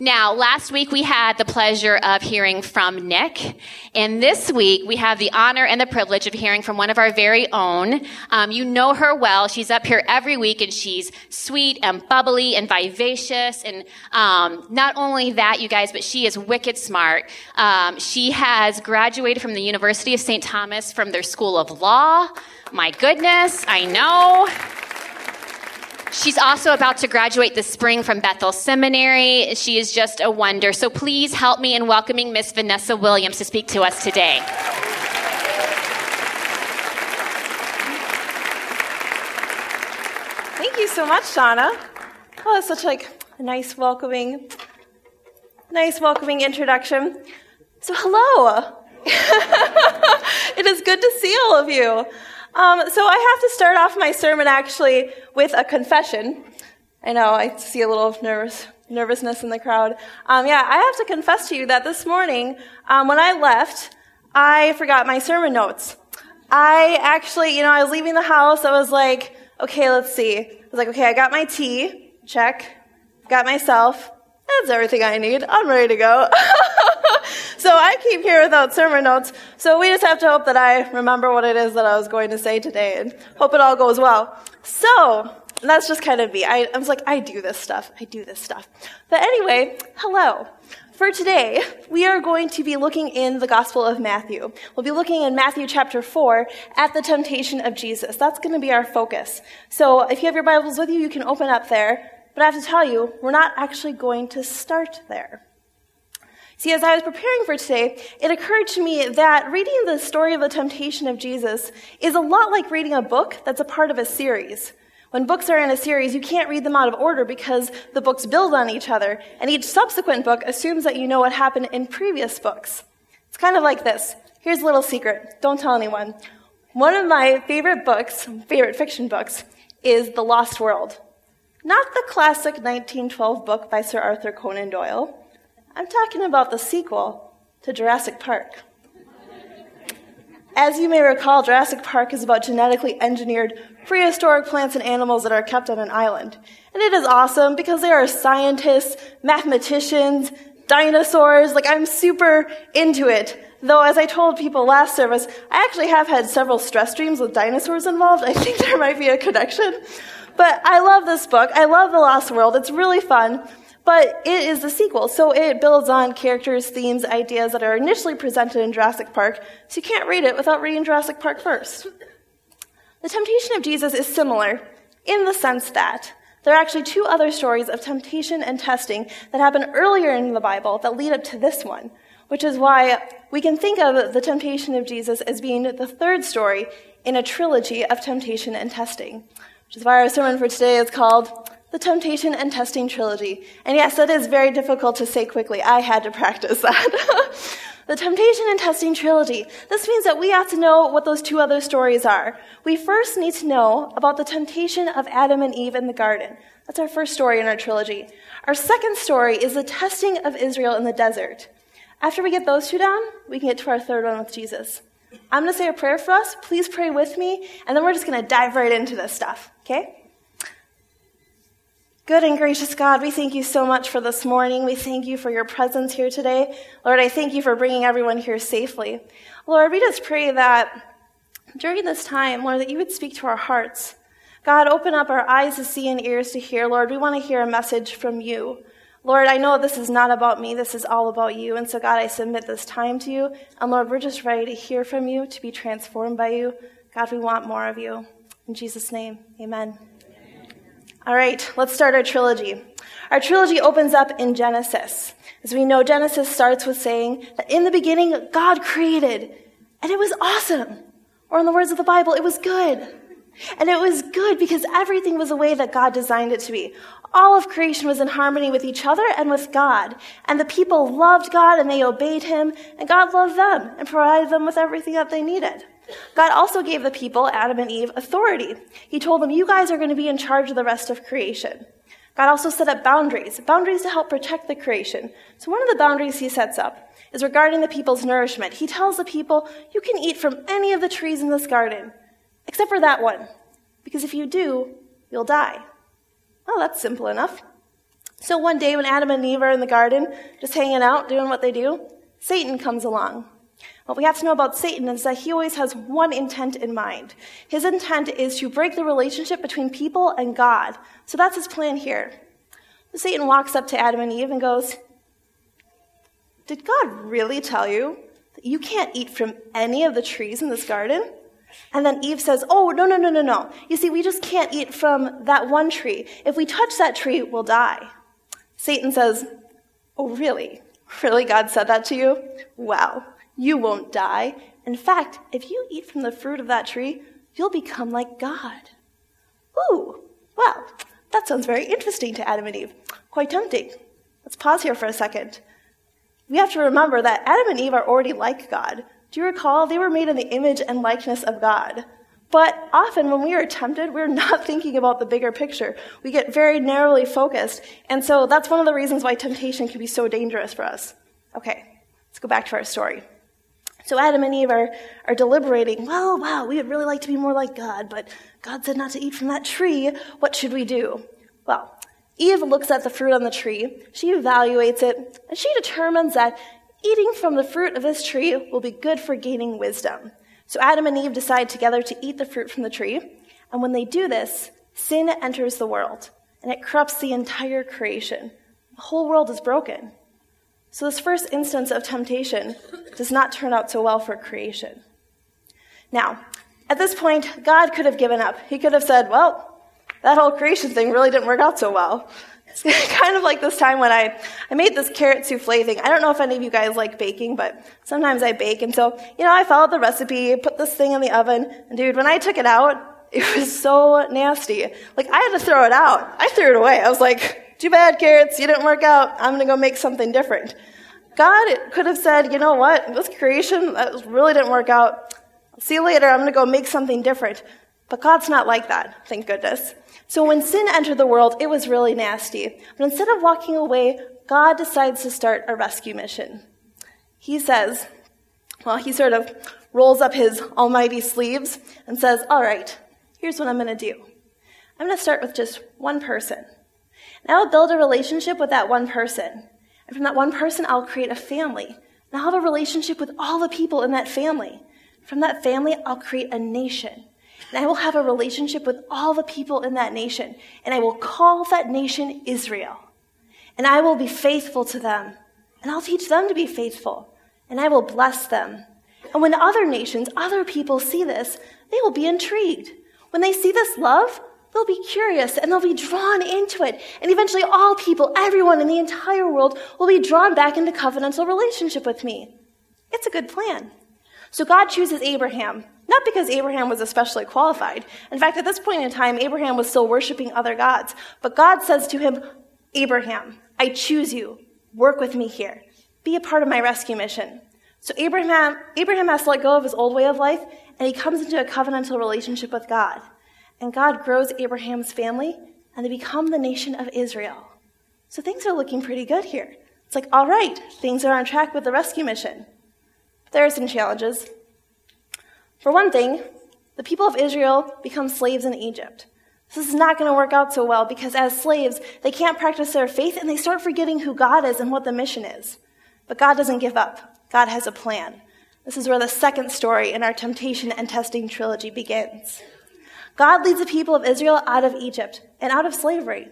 Now, last week we had the pleasure of hearing from Nick, and this week we have the honor and the privilege of hearing from one of our very own. Um, you know her well. She's up here every week, and she's sweet and bubbly and vivacious. And um, not only that, you guys, but she is wicked smart. Um, she has graduated from the University of St. Thomas from their School of Law. My goodness, I know. She's also about to graduate this spring from Bethel Seminary. She is just a wonder. So please help me in welcoming Miss Vanessa Williams to speak to us today. Thank you so much, Shauna. Oh, that's such like a nice welcoming, nice welcoming introduction. So hello. it is good to see all of you. Um, so I have to start off my sermon actually with a confession. I know I see a little nervous nervousness in the crowd. Um, yeah, I have to confess to you that this morning um, when I left, I forgot my sermon notes. I actually, you know, I was leaving the house. I was like, okay, let's see. I was like, okay, I got my tea. Check. Got myself. That's everything I need. I'm ready to go. so I keep here without sermon notes. So we just have to hope that I remember what it is that I was going to say today and hope it all goes well. So that's just kind of me. I, I was like, I do this stuff. I do this stuff. But anyway, hello. For today, we are going to be looking in the Gospel of Matthew. We'll be looking in Matthew chapter 4 at the temptation of Jesus. That's going to be our focus. So if you have your Bibles with you, you can open up there. But I have to tell you, we're not actually going to start there. See, as I was preparing for today, it occurred to me that reading the story of the temptation of Jesus is a lot like reading a book that's a part of a series. When books are in a series, you can't read them out of order because the books build on each other, and each subsequent book assumes that you know what happened in previous books. It's kind of like this. Here's a little secret. Don't tell anyone. One of my favorite books, favorite fiction books, is The Lost World. Not the classic 1912 book by Sir Arthur Conan Doyle. I'm talking about the sequel to Jurassic Park. As you may recall, Jurassic Park is about genetically engineered prehistoric plants and animals that are kept on an island. And it is awesome because there are scientists, mathematicians, dinosaurs. Like, I'm super into it. Though, as I told people last service, I actually have had several stress dreams with dinosaurs involved. I think there might be a connection. But I love this book. I love The Lost World. It's really fun. But it is the sequel, so it builds on characters, themes, ideas that are initially presented in Jurassic Park, so you can't read it without reading Jurassic Park first. The temptation of Jesus is similar in the sense that there are actually two other stories of temptation and testing that happen earlier in the Bible that lead up to this one, which is why we can think of the temptation of Jesus as being the third story in a trilogy of temptation and testing which is why our sermon for today is called The Temptation and Testing Trilogy. And yes, that is very difficult to say quickly. I had to practice that. the Temptation and Testing Trilogy. This means that we have to know what those two other stories are. We first need to know about the temptation of Adam and Eve in the garden. That's our first story in our trilogy. Our second story is the testing of Israel in the desert. After we get those two down, we can get to our third one with Jesus. I'm going to say a prayer for us. Please pray with me, and then we're just going to dive right into this stuff, okay? Good and gracious God, we thank you so much for this morning. We thank you for your presence here today. Lord, I thank you for bringing everyone here safely. Lord, we just pray that during this time, Lord, that you would speak to our hearts. God, open up our eyes to see and ears to hear. Lord, we want to hear a message from you. Lord, I know this is not about me, this is all about you. And so, God, I submit this time to you. And Lord, we're just ready to hear from you, to be transformed by you. God, we want more of you. In Jesus' name, amen. All right, let's start our trilogy. Our trilogy opens up in Genesis. As we know, Genesis starts with saying that in the beginning, God created, and it was awesome. Or in the words of the Bible, it was good. And it was good because everything was the way that God designed it to be. All of creation was in harmony with each other and with God. And the people loved God and they obeyed Him, and God loved them and provided them with everything that they needed. God also gave the people, Adam and Eve, authority. He told them, You guys are going to be in charge of the rest of creation. God also set up boundaries, boundaries to help protect the creation. So, one of the boundaries He sets up is regarding the people's nourishment. He tells the people, You can eat from any of the trees in this garden, except for that one, because if you do, you'll die. Oh, that's simple enough. So one day when Adam and Eve are in the garden, just hanging out, doing what they do, Satan comes along. What we have to know about Satan is that he always has one intent in mind. His intent is to break the relationship between people and God. So that's his plan here. Satan walks up to Adam and Eve and goes, Did God really tell you that you can't eat from any of the trees in this garden? And then Eve says, Oh, no, no, no, no, no. You see, we just can't eat from that one tree. If we touch that tree, we'll die. Satan says, Oh, really? Really? God said that to you? Wow. You won't die. In fact, if you eat from the fruit of that tree, you'll become like God. Ooh, well, that sounds very interesting to Adam and Eve. Quite tempting. Let's pause here for a second. We have to remember that Adam and Eve are already like God. Do you recall? They were made in the image and likeness of God. But often when we are tempted, we're not thinking about the bigger picture. We get very narrowly focused. And so that's one of the reasons why temptation can be so dangerous for us. Okay, let's go back to our story. So Adam and Eve are, are deliberating, well, wow, we would really like to be more like God, but God said not to eat from that tree. What should we do? Well, Eve looks at the fruit on the tree, she evaluates it, and she determines that eating from the fruit of this tree will be good for gaining wisdom. So Adam and Eve decide together to eat the fruit from the tree. And when they do this, sin enters the world and it corrupts the entire creation. The whole world is broken. So this first instance of temptation does not turn out so well for creation. Now, at this point, God could have given up. He could have said, well, that whole creation thing really didn't work out so well. It's kind of like this time when I, I made this carrot souffle thing. I don't know if any of you guys like baking, but sometimes I bake. And so, you know, I followed the recipe, put this thing in the oven, and dude, when I took it out, it was so nasty. Like, I had to throw it out. I threw it away. I was like, too bad, carrots, you didn't work out. I'm gonna go make something different. God could have said, you know what, this creation, that really didn't work out. See you later, I'm gonna go make something different. But God's not like that, thank goodness. So when sin entered the world, it was really nasty. But instead of walking away, God decides to start a rescue mission. He says, well, he sort of rolls up his almighty sleeves and says, All right, here's what I'm going to do. I'm going to start with just one person. And I'll build a relationship with that one person. And from that one person, I'll create a family. And I'll have a relationship with all the people in that family. From that family, I'll create a nation. And I will have a relationship with all the people in that nation. And I will call that nation Israel. And I will be faithful to them. And I'll teach them to be faithful. And I will bless them. And when other nations, other people see this, they will be intrigued. When they see this love, they'll be curious and they'll be drawn into it. And eventually all people, everyone in the entire world will be drawn back into covenantal relationship with me. It's a good plan. So God chooses Abraham, not because Abraham was especially qualified. In fact, at this point in time, Abraham was still worshiping other gods. But God says to him, Abraham, I choose you. Work with me here. Be a part of my rescue mission. So Abraham, Abraham has to let go of his old way of life, and he comes into a covenantal relationship with God. And God grows Abraham's family, and they become the nation of Israel. So things are looking pretty good here. It's like, all right, things are on track with the rescue mission. There are some challenges. For one thing, the people of Israel become slaves in Egypt. This is not going to work out so well because as slaves, they can't practice their faith and they start forgetting who God is and what the mission is. But God doesn't give up. God has a plan. This is where the second story in our temptation and testing trilogy begins. God leads the people of Israel out of Egypt and out of slavery.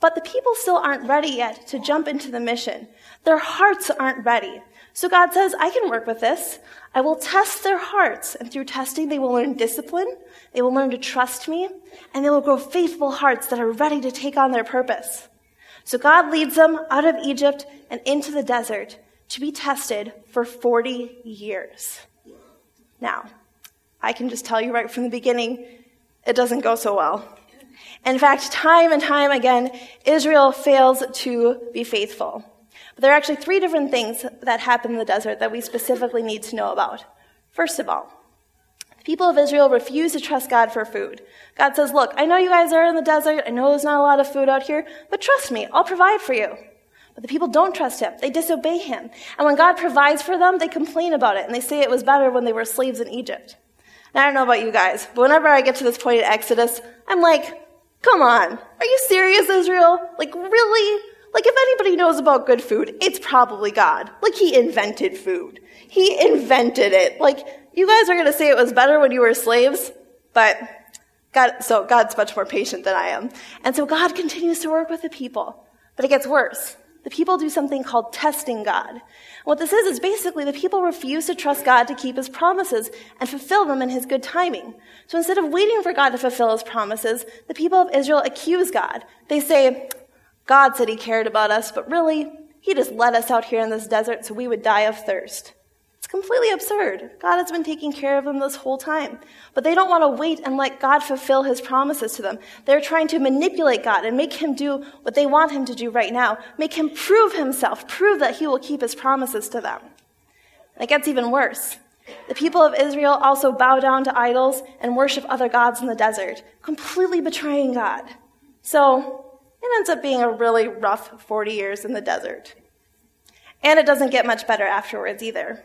But the people still aren't ready yet to jump into the mission. Their hearts aren't ready. So God says, I can work with this. I will test their hearts. And through testing, they will learn discipline. They will learn to trust me. And they will grow faithful hearts that are ready to take on their purpose. So God leads them out of Egypt and into the desert to be tested for 40 years. Now, I can just tell you right from the beginning, it doesn't go so well. In fact, time and time again, Israel fails to be faithful. But there are actually three different things that happen in the desert that we specifically need to know about. First of all, the people of Israel refuse to trust God for food. God says, Look, I know you guys are in the desert. I know there's not a lot of food out here, but trust me, I'll provide for you. But the people don't trust him. They disobey him. And when God provides for them, they complain about it and they say it was better when they were slaves in Egypt. And I don't know about you guys, but whenever I get to this point in Exodus, I'm like, Come on. Are you serious, Israel? Like, really? Like, if anybody knows about good food, it's probably God. Like, He invented food. He invented it. Like, you guys are going to say it was better when you were slaves, but God, so God's much more patient than I am. And so God continues to work with the people. But it gets worse. The people do something called testing God. And what this is, is basically the people refuse to trust God to keep his promises and fulfill them in his good timing. So instead of waiting for God to fulfill his promises, the people of Israel accuse God. They say, God said he cared about us, but really, he just let us out here in this desert so we would die of thirst. It's completely absurd. God has been taking care of them this whole time. But they don't want to wait and let God fulfill his promises to them. They're trying to manipulate God and make him do what they want him to do right now. Make him prove himself, prove that he will keep his promises to them. And it gets even worse. The people of Israel also bow down to idols and worship other gods in the desert, completely betraying God. So it ends up being a really rough 40 years in the desert. And it doesn't get much better afterwards either.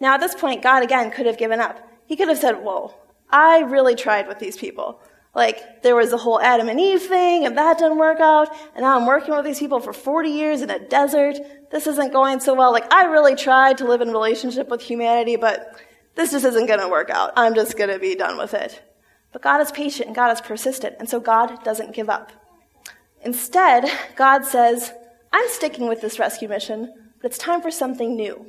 Now, at this point, God again could have given up. He could have said, Whoa, I really tried with these people. Like, there was the whole Adam and Eve thing, and that didn't work out, and now I'm working with these people for 40 years in a desert. This isn't going so well. Like, I really tried to live in relationship with humanity, but this just isn't gonna work out. I'm just gonna be done with it. But God is patient and God is persistent, and so God doesn't give up. Instead, God says, I'm sticking with this rescue mission, but it's time for something new.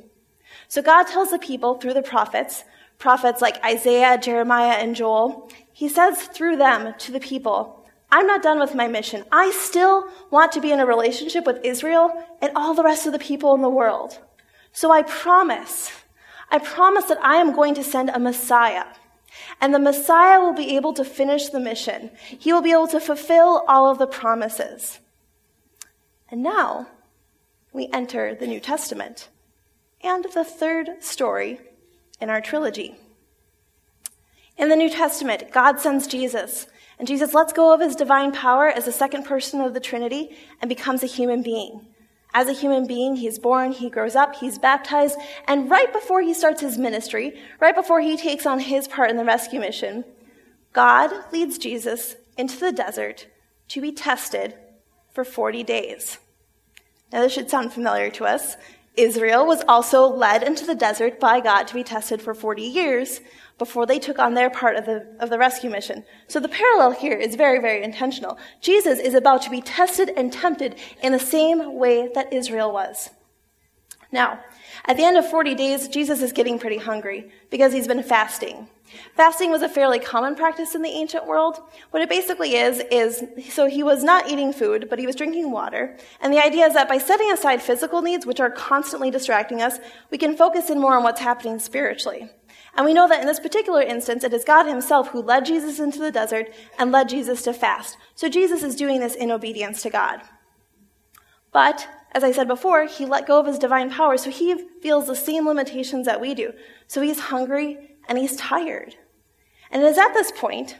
So God tells the people through the prophets, prophets like Isaiah, Jeremiah, and Joel, he says through them to the people, I'm not done with my mission. I still want to be in a relationship with Israel and all the rest of the people in the world. So I promise, I promise that I am going to send a Messiah. And the Messiah will be able to finish the mission. He will be able to fulfill all of the promises. And now we enter the New Testament and the third story in our trilogy. In the New Testament, God sends Jesus, and Jesus lets go of his divine power as the second person of the Trinity and becomes a human being. As a human being, he's born, he grows up, he's baptized, and right before he starts his ministry, right before he takes on his part in the rescue mission, God leads Jesus into the desert to be tested for 40 days. Now, this should sound familiar to us Israel was also led into the desert by God to be tested for 40 years before they took on their part of the, of the rescue mission. So the parallel here is very, very intentional. Jesus is about to be tested and tempted in the same way that Israel was. Now, at the end of 40 days, Jesus is getting pretty hungry because he's been fasting. Fasting was a fairly common practice in the ancient world. What it basically is, is so he was not eating food, but he was drinking water. And the idea is that by setting aside physical needs, which are constantly distracting us, we can focus in more on what's happening spiritually. And we know that in this particular instance, it is God himself who led Jesus into the desert and led Jesus to fast. So Jesus is doing this in obedience to God. But, as I said before, he let go of his divine power, so he feels the same limitations that we do. So he's hungry and he's tired. And it is at this point,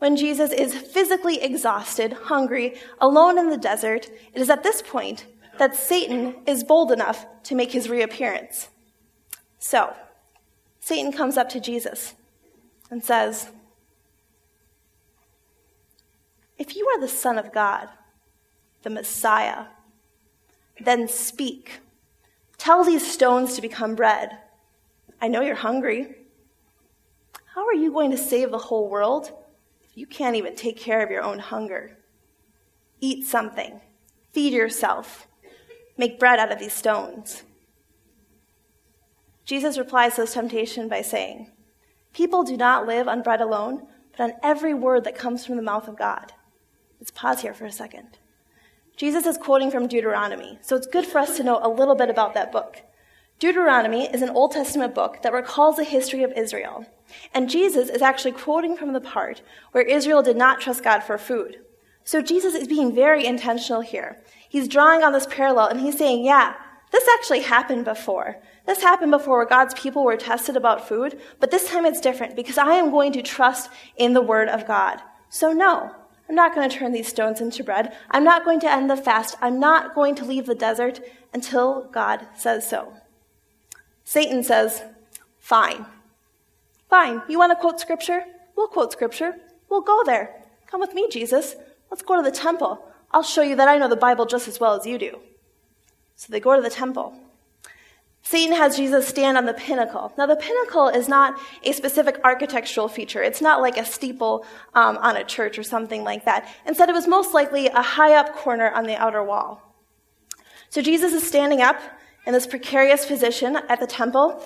when Jesus is physically exhausted, hungry, alone in the desert, it is at this point that Satan is bold enough to make his reappearance. So, Satan comes up to Jesus and says, If you are the Son of God, the Messiah, then speak. Tell these stones to become bread. I know you're hungry. How are you going to save the whole world if you can't even take care of your own hunger? Eat something, feed yourself, make bread out of these stones. Jesus replies to this temptation by saying, People do not live on bread alone, but on every word that comes from the mouth of God. Let's pause here for a second. Jesus is quoting from Deuteronomy, so it's good for us to know a little bit about that book. Deuteronomy is an Old Testament book that recalls the history of Israel. And Jesus is actually quoting from the part where Israel did not trust God for food. So Jesus is being very intentional here. He's drawing on this parallel and he's saying, yeah, this actually happened before. This happened before where God's people were tested about food, but this time it's different because I am going to trust in the word of God. So no, I'm not going to turn these stones into bread. I'm not going to end the fast. I'm not going to leave the desert until God says so. Satan says, fine. Fine, you want to quote scripture? We'll quote scripture. We'll go there. Come with me, Jesus. Let's go to the temple. I'll show you that I know the Bible just as well as you do. So they go to the temple. Satan has Jesus stand on the pinnacle. Now, the pinnacle is not a specific architectural feature. It's not like a steeple um, on a church or something like that. Instead, it was most likely a high up corner on the outer wall. So Jesus is standing up in this precarious position at the temple,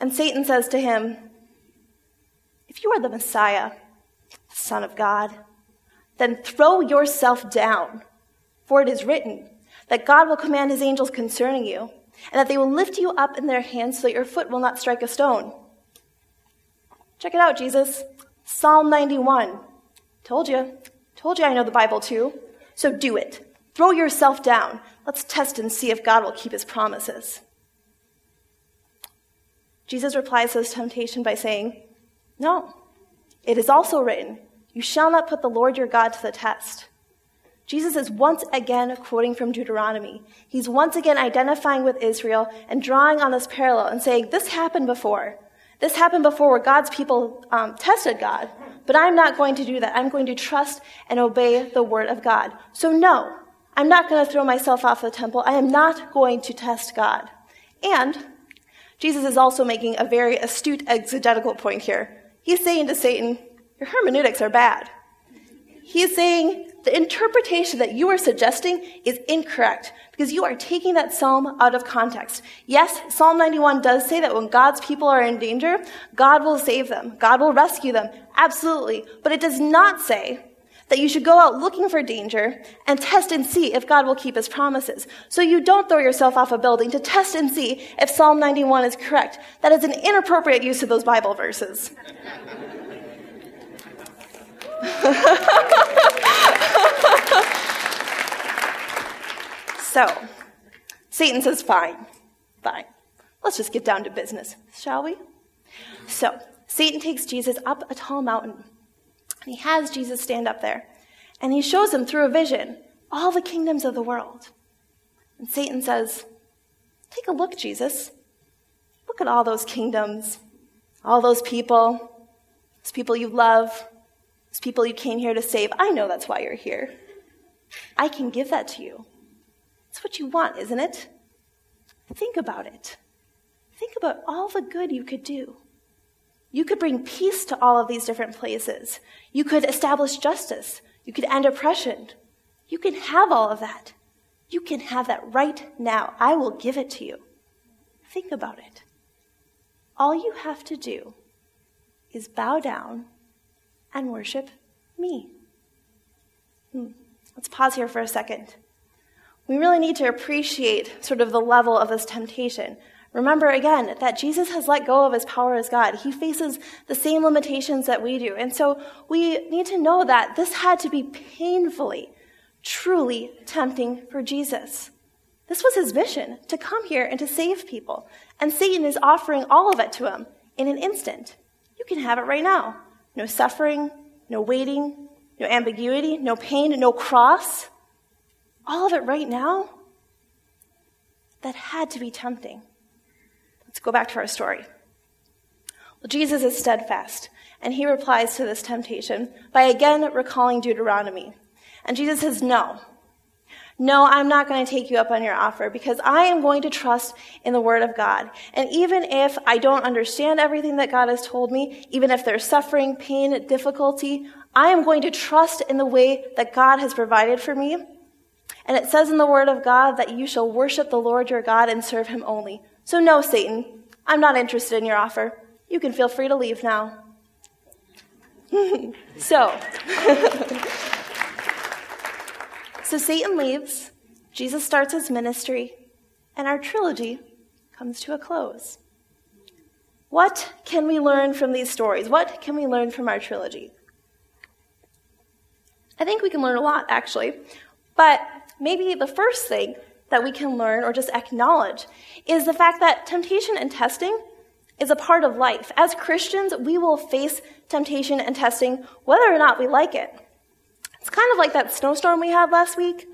and Satan says to him, If you are the Messiah, the Son of God, then throw yourself down, for it is written that God will command his angels concerning you and that they will lift you up in their hands so that your foot will not strike a stone. Check it out, Jesus. Psalm 91. Told you. Told you I know the Bible too. So do it. Throw yourself down. Let's test and see if God will keep his promises. Jesus replies to this temptation by saying, No, it is also written, You shall not put the Lord your God to the test. Jesus is once again quoting from Deuteronomy. He's once again identifying with Israel and drawing on this parallel and saying, This happened before. This happened before where God's people um, tested God. But I'm not going to do that. I'm going to trust and obey the word of God. So, no, I'm not going to throw myself off the temple. I am not going to test God. And Jesus is also making a very astute exegetical point here. He's saying to Satan, Your hermeneutics are bad. He's saying, the interpretation that you are suggesting is incorrect because you are taking that psalm out of context. Yes, Psalm 91 does say that when God's people are in danger, God will save them. God will rescue them. Absolutely. But it does not say that you should go out looking for danger and test and see if God will keep his promises. So you don't throw yourself off a building to test and see if Psalm 91 is correct. That is an inappropriate use of those Bible verses. so, Satan says, fine, fine. Let's just get down to business, shall we? So, Satan takes Jesus up a tall mountain, and he has Jesus stand up there, and he shows him through a vision all the kingdoms of the world. And Satan says, Take a look, Jesus. Look at all those kingdoms, all those people, those people you love, people you came here to save. I know that's why you're here. I can give that to you. It's what you want, isn't it? Think about it. Think about all the good you could do. You could bring peace to all of these different places. You could establish justice. You could end oppression. You can have all of that. You can have that right now. I will give it to you. Think about it. All you have to do is bow down and worship me. Hmm. Let's pause here for a second. We really need to appreciate sort of the level of this temptation. Remember again that Jesus has let go of his power as God. He faces the same limitations that we do. And so we need to know that this had to be painfully, truly tempting for Jesus. This was his mission to come here and to save people. And Satan is offering all of it to him in an instant. You can have it right now. No suffering, no waiting, no ambiguity, no pain, no cross. All of it right now. That had to be tempting. Let's go back to our story. Well, Jesus is steadfast, and he replies to this temptation by again recalling Deuteronomy. And Jesus says, No. No, I'm not going to take you up on your offer because I am going to trust in the Word of God. And even if I don't understand everything that God has told me, even if there's suffering, pain, difficulty, I am going to trust in the way that God has provided for me. And it says in the Word of God that you shall worship the Lord your God and serve him only. So, no, Satan, I'm not interested in your offer. You can feel free to leave now. so, so Satan leaves, Jesus starts his ministry, and our trilogy comes to a close. What can we learn from these stories? What can we learn from our trilogy? I think we can learn a lot, actually. But maybe the first thing that we can learn or just acknowledge is the fact that temptation and testing is a part of life. As Christians, we will face temptation and testing whether or not we like it. It's kind of like that snowstorm we had last week.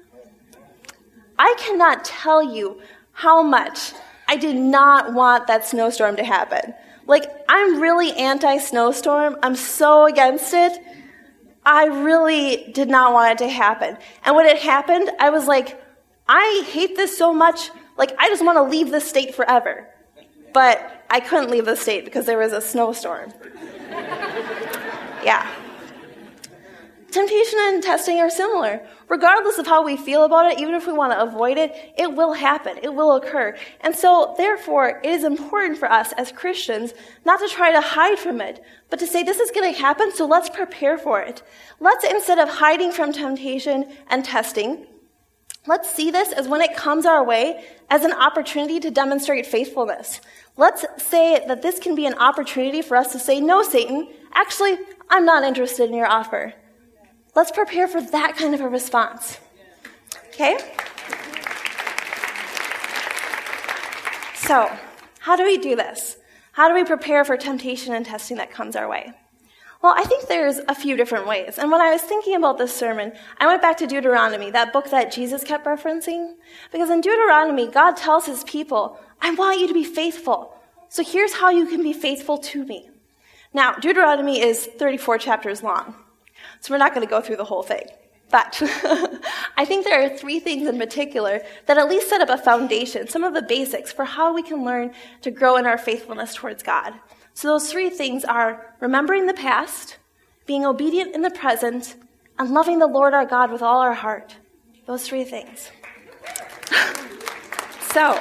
I cannot tell you how much I did not want that snowstorm to happen. Like, I'm really anti snowstorm. I'm so against it. I really did not want it to happen. And when it happened, I was like, I hate this so much. Like, I just want to leave this state forever. But I couldn't leave the state because there was a snowstorm. yeah. Temptation and testing are similar. Regardless of how we feel about it, even if we want to avoid it, it will happen. It will occur. And so, therefore, it is important for us as Christians not to try to hide from it, but to say, this is going to happen, so let's prepare for it. Let's, instead of hiding from temptation and testing, let's see this as when it comes our way as an opportunity to demonstrate faithfulness. Let's say that this can be an opportunity for us to say, no, Satan, actually, I'm not interested in your offer. Let's prepare for that kind of a response. Okay? So, how do we do this? How do we prepare for temptation and testing that comes our way? Well, I think there's a few different ways. And when I was thinking about this sermon, I went back to Deuteronomy, that book that Jesus kept referencing. Because in Deuteronomy, God tells his people, I want you to be faithful. So here's how you can be faithful to me. Now, Deuteronomy is 34 chapters long. So we're not going to go through the whole thing. But I think there are three things in particular that at least set up a foundation, some of the basics for how we can learn to grow in our faithfulness towards God. So those three things are remembering the past, being obedient in the present, and loving the Lord our God with all our heart. Those three things. so,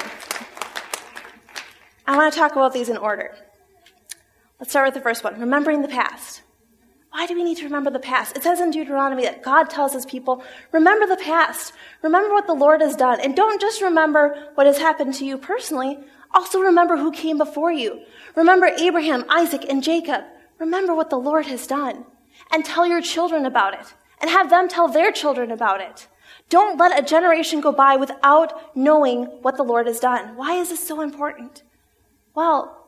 I want to talk about these in order. Let's start with the first one remembering the past. Why do we need to remember the past? It says in Deuteronomy that God tells his people, remember the past. Remember what the Lord has done. And don't just remember what has happened to you personally. Also remember who came before you. Remember Abraham, Isaac, and Jacob. Remember what the Lord has done. And tell your children about it. And have them tell their children about it. Don't let a generation go by without knowing what the Lord has done. Why is this so important? Well,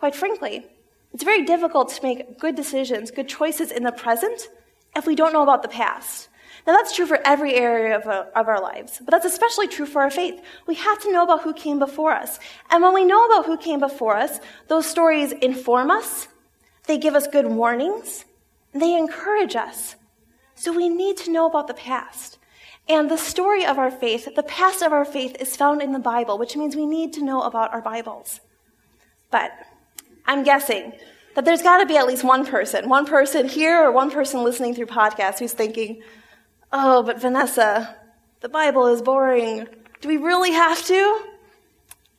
quite frankly, it's very difficult to make good decisions, good choices in the present if we don't know about the past. Now, that's true for every area of, uh, of our lives, but that's especially true for our faith. We have to know about who came before us. And when we know about who came before us, those stories inform us, they give us good warnings, they encourage us. So we need to know about the past. And the story of our faith, the past of our faith, is found in the Bible, which means we need to know about our Bibles. But I'm guessing that there's got to be at least one person, one person here or one person listening through podcasts who's thinking, oh, but Vanessa, the Bible is boring. Do we really have to?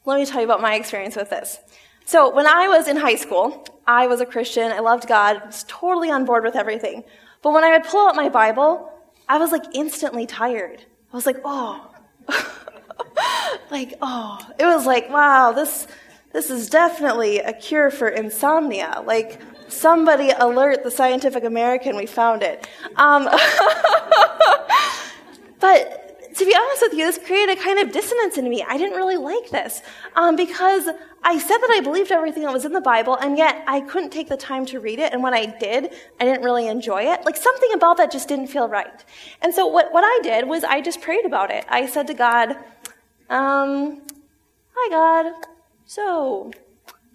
Let me tell you about my experience with this. So, when I was in high school, I was a Christian. I loved God, I was totally on board with everything. But when I would pull out my Bible, I was like instantly tired. I was like, oh. like, oh. It was like, wow, this this is definitely a cure for insomnia. Like, somebody alert the Scientific American, we found it. Um, but to be honest with you, this created a kind of dissonance in me. I didn't really like this um, because I said that I believed everything that was in the Bible, and yet I couldn't take the time to read it. And when I did, I didn't really enjoy it. Like something about that just didn't feel right. And so what, what I did was I just prayed about it. I said to God, um, Hi, God. So,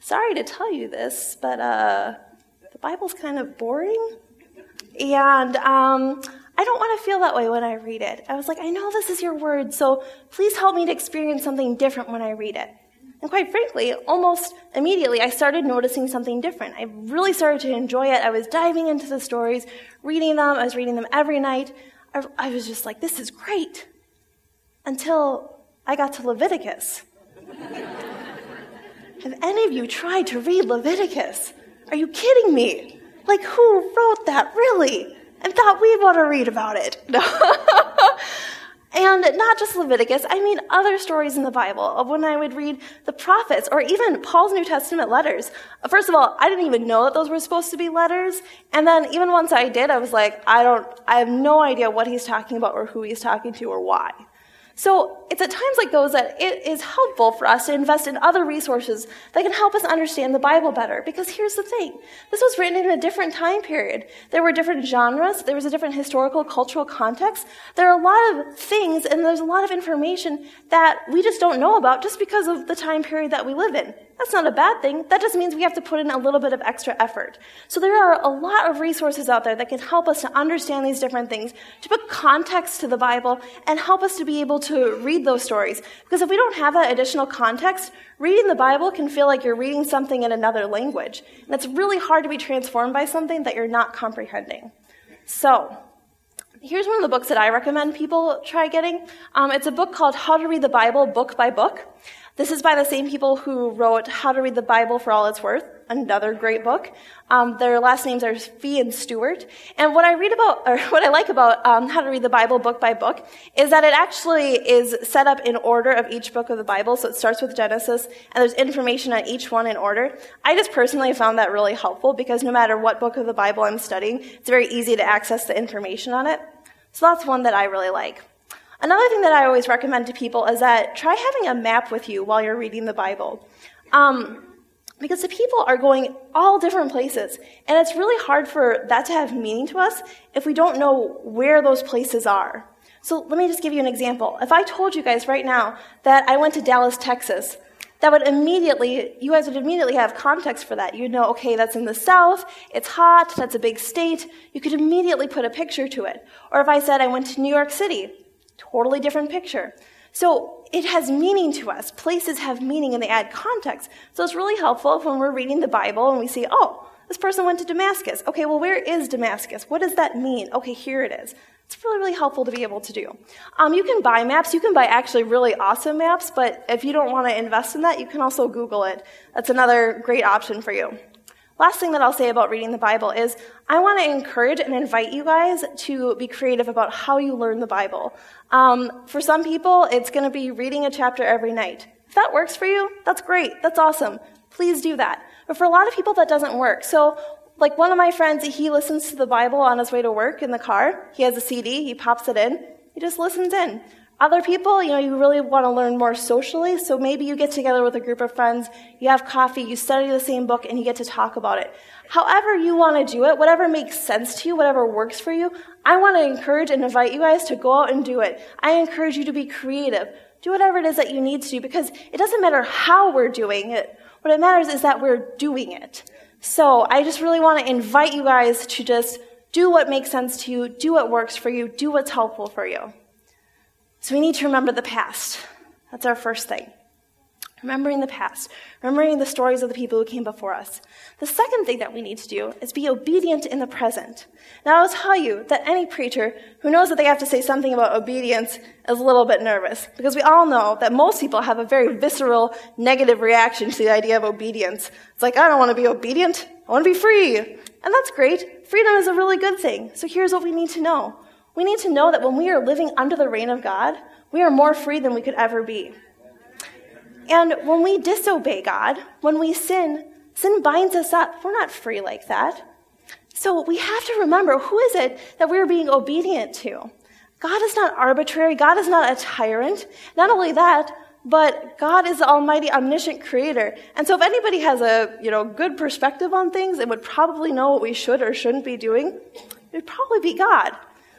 sorry to tell you this, but uh, the Bible's kind of boring. And um, I don't want to feel that way when I read it. I was like, I know this is your word, so please help me to experience something different when I read it. And quite frankly, almost immediately, I started noticing something different. I really started to enjoy it. I was diving into the stories, reading them. I was reading them every night. I, I was just like, this is great. Until I got to Leviticus. Have any of you tried to read Leviticus? Are you kidding me? Like, who wrote that, really? And thought we'd want to read about it. No. and not just Leviticus, I mean other stories in the Bible of when I would read the prophets or even Paul's New Testament letters. First of all, I didn't even know that those were supposed to be letters. And then even once I did, I was like, I don't, I have no idea what he's talking about or who he's talking to or why. So it's at times like those that it is helpful for us to invest in other resources that can help us understand the Bible better. Because here's the thing. This was written in a different time period. There were different genres. There was a different historical, cultural context. There are a lot of things and there's a lot of information that we just don't know about just because of the time period that we live in. That's not a bad thing. That just means we have to put in a little bit of extra effort. So there are a lot of resources out there that can help us to understand these different things, to put context to the Bible, and help us to be able to read those stories. Because if we don't have that additional context, reading the Bible can feel like you're reading something in another language. And it's really hard to be transformed by something that you're not comprehending. So, here's one of the books that I recommend people try getting. Um, it's a book called How to Read the Bible Book by Book. This is by the same people who wrote How to Read the Bible for All It's Worth, another great book. Um, their last names are Fee and Stuart. And what I read about, or what I like about um, How to Read the Bible book by book, is that it actually is set up in order of each book of the Bible. So it starts with Genesis, and there's information on each one in order. I just personally found that really helpful because no matter what book of the Bible I'm studying, it's very easy to access the information on it. So that's one that I really like. Another thing that I always recommend to people is that try having a map with you while you're reading the Bible. Um, because the people are going all different places, and it's really hard for that to have meaning to us if we don't know where those places are. So let me just give you an example. If I told you guys right now that I went to Dallas, Texas, that would immediately, you guys would immediately have context for that. You'd know, okay, that's in the South, it's hot, that's a big state. You could immediately put a picture to it. Or if I said I went to New York City, Totally different picture. So it has meaning to us. Places have meaning and they add context. So it's really helpful when we're reading the Bible and we see, oh, this person went to Damascus. Okay, well, where is Damascus? What does that mean? Okay, here it is. It's really, really helpful to be able to do. Um, you can buy maps. You can buy actually really awesome maps, but if you don't want to invest in that, you can also Google it. That's another great option for you. Last thing that I'll say about reading the Bible is I want to encourage and invite you guys to be creative about how you learn the Bible. Um, for some people, it's going to be reading a chapter every night. If that works for you, that's great. That's awesome. Please do that. But for a lot of people, that doesn't work. So, like one of my friends, he listens to the Bible on his way to work in the car. He has a CD, he pops it in, he just listens in. Other people, you know, you really want to learn more socially, so maybe you get together with a group of friends, you have coffee, you study the same book, and you get to talk about it. However you want to do it, whatever makes sense to you, whatever works for you, I want to encourage and invite you guys to go out and do it. I encourage you to be creative. Do whatever it is that you need to do because it doesn't matter how we're doing it. What it matters is that we're doing it. So I just really want to invite you guys to just do what makes sense to you, do what works for you, do what's helpful for you. So we need to remember the past. That's our first thing. Remembering the past, remembering the stories of the people who came before us. The second thing that we need to do is be obedient in the present. Now, I'll tell you that any preacher who knows that they have to say something about obedience is a little bit nervous, because we all know that most people have a very visceral, negative reaction to the idea of obedience. It's like, I don't want to be obedient, I want to be free. And that's great. Freedom is a really good thing. So here's what we need to know we need to know that when we are living under the reign of God, we are more free than we could ever be. And when we disobey God, when we sin, sin binds us up. We're not free like that. So we have to remember who is it that we're being obedient to? God is not arbitrary. God is not a tyrant. Not only that, but God is the almighty omniscient creator. And so if anybody has a, you know, good perspective on things and would probably know what we should or shouldn't be doing, it would probably be God.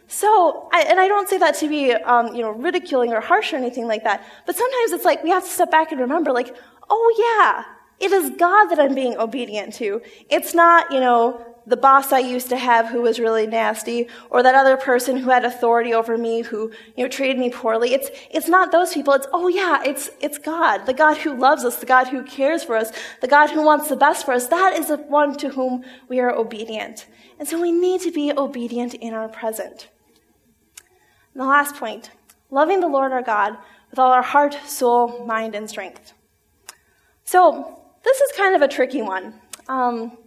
So, I, and I don't say that to be, um, you know, ridiculing or harsh or anything like that. But sometimes it's like we have to step back and remember, like, oh yeah, it is God that I'm being obedient to. It's not, you know, the boss I used to have who was really nasty, or that other person who had authority over me who, you know, treated me poorly. It's, it's not those people. It's, oh yeah, it's, it's God. The God who loves us, the God who cares for us, the God who wants the best for us. That is the one to whom we are obedient. And so we need to be obedient in our present. And the last point loving the Lord our God with all our heart, soul, mind, and strength. So, this is kind of a tricky one. Um,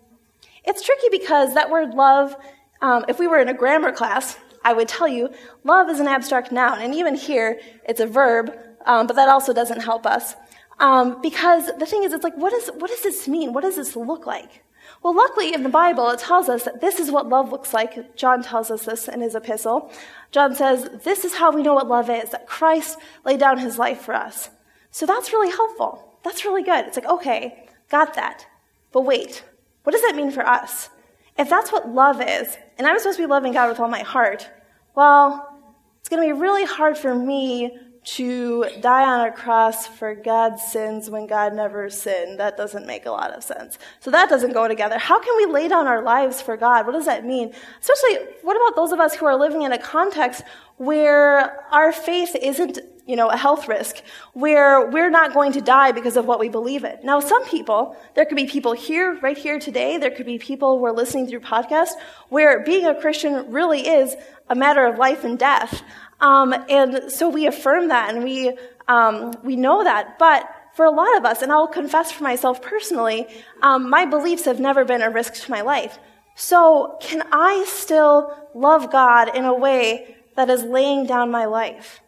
it's tricky because that word love, um, if we were in a grammar class, I would tell you love is an abstract noun. And even here, it's a verb, um, but that also doesn't help us. Um, because the thing is, it's like, what, is, what does this mean? What does this look like? Well, luckily in the Bible, it tells us that this is what love looks like. John tells us this in his epistle. John says, This is how we know what love is, that Christ laid down his life for us. So that's really helpful. That's really good. It's like, okay, got that. But wait, what does that mean for us? If that's what love is, and I'm supposed to be loving God with all my heart, well, it's going to be really hard for me to die on a cross for God's sins when God never sinned. That doesn't make a lot of sense. So that doesn't go together. How can we lay down our lives for God? What does that mean? Especially, what about those of us who are living in a context where our faith isn't, you know, a health risk, where we're not going to die because of what we believe in. Now, some people, there could be people here, right here today, there could be people who are listening through podcasts, where being a Christian really is a matter of life and death. Um, and so we affirm that and we, um, we know that. But for a lot of us, and I'll confess for myself personally, um, my beliefs have never been a risk to my life. So can I still love God in a way that is laying down my life?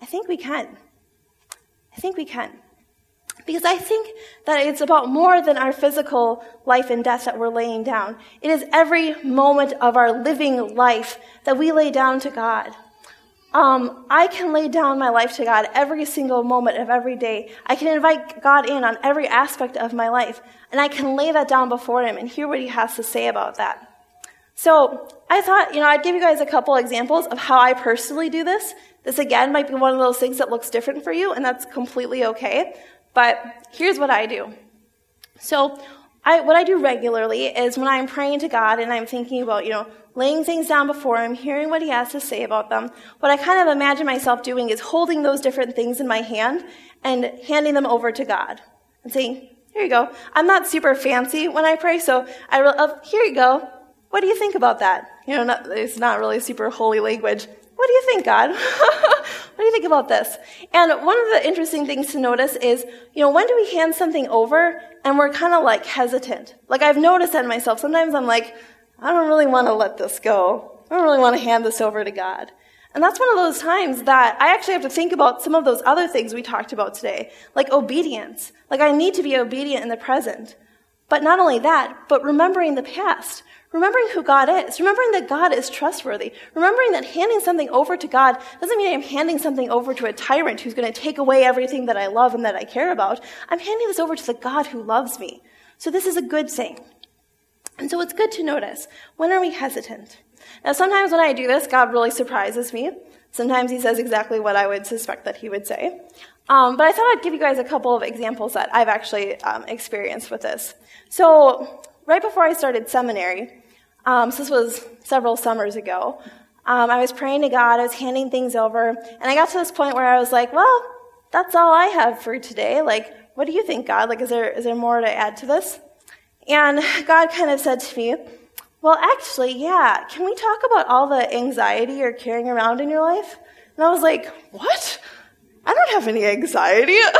I think we can. I think we can. Because I think that it's about more than our physical life and death that we're laying down. It is every moment of our living life that we lay down to God. Um, I can lay down my life to God every single moment of every day. I can invite God in on every aspect of my life, and I can lay that down before Him and hear what He has to say about that. So I thought, you know, I'd give you guys a couple examples of how I personally do this. This again might be one of those things that looks different for you, and that's completely okay. But here's what I do. So, I, what I do regularly is when I'm praying to God and I'm thinking about, you know, laying things down before Him, hearing what He has to say about them, what I kind of imagine myself doing is holding those different things in my hand and handing them over to God and saying, here you go. I'm not super fancy when I pray, so I, uh, here you go. What do you think about that? You know, not, it's not really super holy language. What do you think, God? what do you think about this? And one of the interesting things to notice is, you know, when do we hand something over and we're kind of like hesitant? Like I've noticed that in myself. Sometimes I'm like, I don't really want to let this go. I don't really want to hand this over to God. And that's one of those times that I actually have to think about some of those other things we talked about today, like obedience. Like I need to be obedient in the present. But not only that, but remembering the past. Remembering who God is, remembering that God is trustworthy, remembering that handing something over to God doesn't mean I'm handing something over to a tyrant who's going to take away everything that I love and that I care about. I'm handing this over to the God who loves me. So this is a good thing. And so it's good to notice when are we hesitant? Now, sometimes when I do this, God really surprises me. Sometimes He says exactly what I would suspect that He would say. Um, but I thought I'd give you guys a couple of examples that I've actually um, experienced with this. So, right before I started seminary, um, so this was several summers ago. Um, I was praying to God, I was handing things over, and I got to this point where I was like, well, that's all I have for today. Like, what do you think, God? Like, is there, is there more to add to this? And God kind of said to me, well, actually, yeah, can we talk about all the anxiety you're carrying around in your life? And I was like, what? I don't have any anxiety.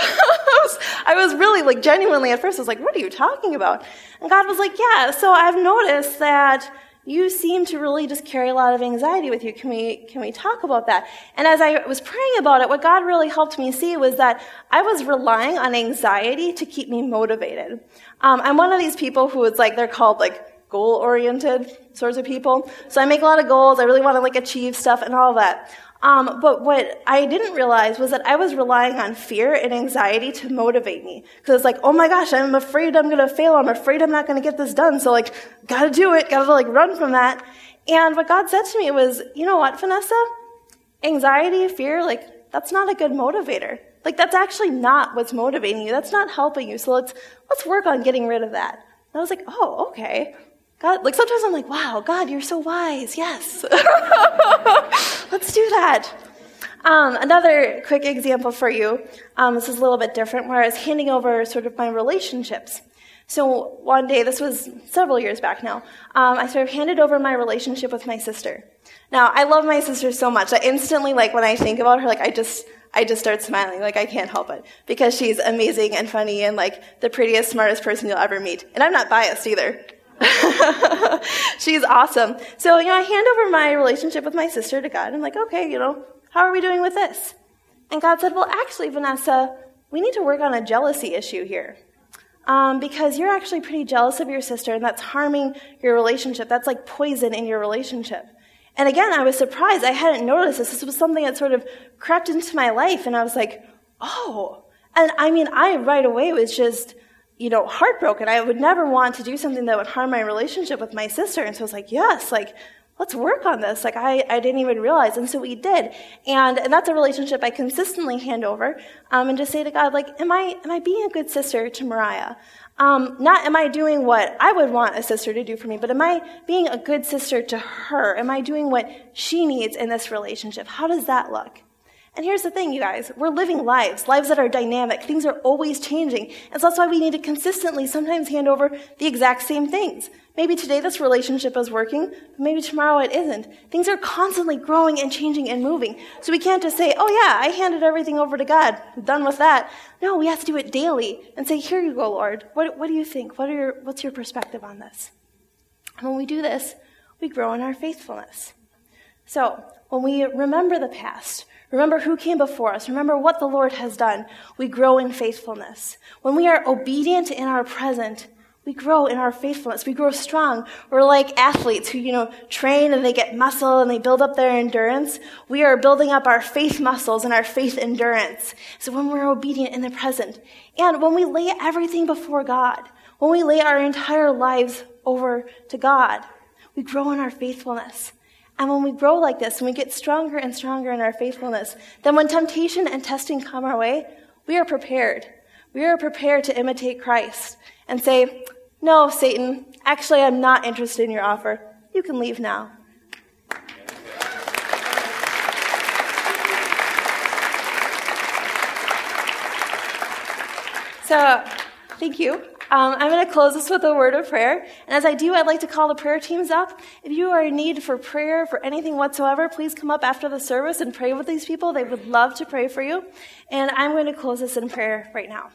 I was really like genuinely at first, I was like, what are you talking about? And God was like, yeah, so I've noticed that you seem to really just carry a lot of anxiety with you. Can we, can we talk about that? And as I was praying about it, what God really helped me see was that I was relying on anxiety to keep me motivated. Um, I'm one of these people who is like, they're called like goal oriented sorts of people. So I make a lot of goals. I really want to like achieve stuff and all that. Um, but what I didn't realize was that I was relying on fear and anxiety to motivate me. Because it's like, oh my gosh, I'm afraid I'm going to fail. I'm afraid I'm not going to get this done. So like, gotta do it. Gotta like run from that. And what God said to me was, you know what, Vanessa? Anxiety, fear, like, that's not a good motivator. Like, that's actually not what's motivating you. That's not helping you. So let's, let's work on getting rid of that. And I was like, oh, okay. God, like sometimes I'm like, wow, God, you're so wise. Yes. Let's do that. Um, another quick example for you. Um, this is a little bit different, where I was handing over sort of my relationships. So one day, this was several years back now, um, I sort of handed over my relationship with my sister. Now, I love my sister so much. I instantly, like, when I think about her, like, I just, I just start smiling. Like, I can't help it. Because she's amazing and funny and, like, the prettiest, smartest person you'll ever meet. And I'm not biased either. She's awesome. So, you know, I hand over my relationship with my sister to God. I'm like, okay, you know, how are we doing with this? And God said, well, actually, Vanessa, we need to work on a jealousy issue here. Um, because you're actually pretty jealous of your sister, and that's harming your relationship. That's like poison in your relationship. And again, I was surprised. I hadn't noticed this. This was something that sort of crept into my life, and I was like, oh. And I mean, I right away was just you know, heartbroken. I would never want to do something that would harm my relationship with my sister. And so I was like, yes, like, let's work on this. Like I, I didn't even realize. And so we did. And, and that's a relationship I consistently hand over, um, and just say to God, like, am I, am I being a good sister to Mariah? Um, not am I doing what I would want a sister to do for me, but am I being a good sister to her? Am I doing what she needs in this relationship? How does that look? And here's the thing, you guys. We're living lives, lives that are dynamic. Things are always changing. And so that's why we need to consistently sometimes hand over the exact same things. Maybe today this relationship is working, but maybe tomorrow it isn't. Things are constantly growing and changing and moving. So we can't just say, oh yeah, I handed everything over to God. I'm done with that. No, we have to do it daily and say, here you go, Lord. What, what do you think? What are your, what's your perspective on this? And when we do this, we grow in our faithfulness. So when we remember the past, Remember who came before us. Remember what the Lord has done. We grow in faithfulness. When we are obedient in our present, we grow in our faithfulness. We grow strong. We're like athletes who, you know, train and they get muscle and they build up their endurance. We are building up our faith muscles and our faith endurance. So when we're obedient in the present and when we lay everything before God, when we lay our entire lives over to God, we grow in our faithfulness. And when we grow like this, and we get stronger and stronger in our faithfulness, then when temptation and testing come our way, we are prepared. We are prepared to imitate Christ and say, No, Satan, actually, I'm not interested in your offer. You can leave now. So, thank you. Um, I'm going to close this with a word of prayer. And as I do, I'd like to call the prayer teams up. If you are in need for prayer, for anything whatsoever, please come up after the service and pray with these people. They would love to pray for you. And I'm going to close this in prayer right now.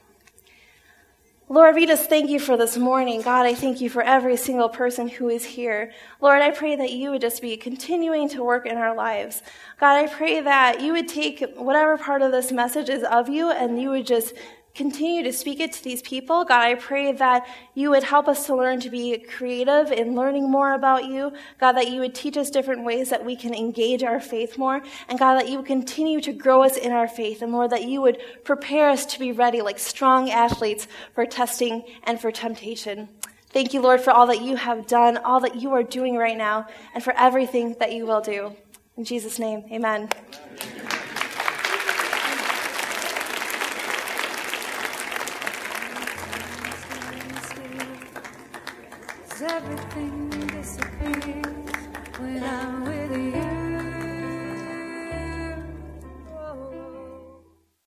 Lord, we just thank you for this morning. God, I thank you for every single person who is here. Lord, I pray that you would just be continuing to work in our lives. God, I pray that you would take whatever part of this message is of you and you would just continue to speak it to these people. God, I pray that you would help us to learn to be creative in learning more about you. God, that you would teach us different ways that we can engage our faith more. And God, that you would continue to grow us in our faith. And Lord, that you would prepare us to be ready like strong athletes for testing and for temptation. Thank you, Lord, for all that you have done, all that you are doing right now, and for everything that you will do. In Jesus' name, amen. Everything disappears when I'm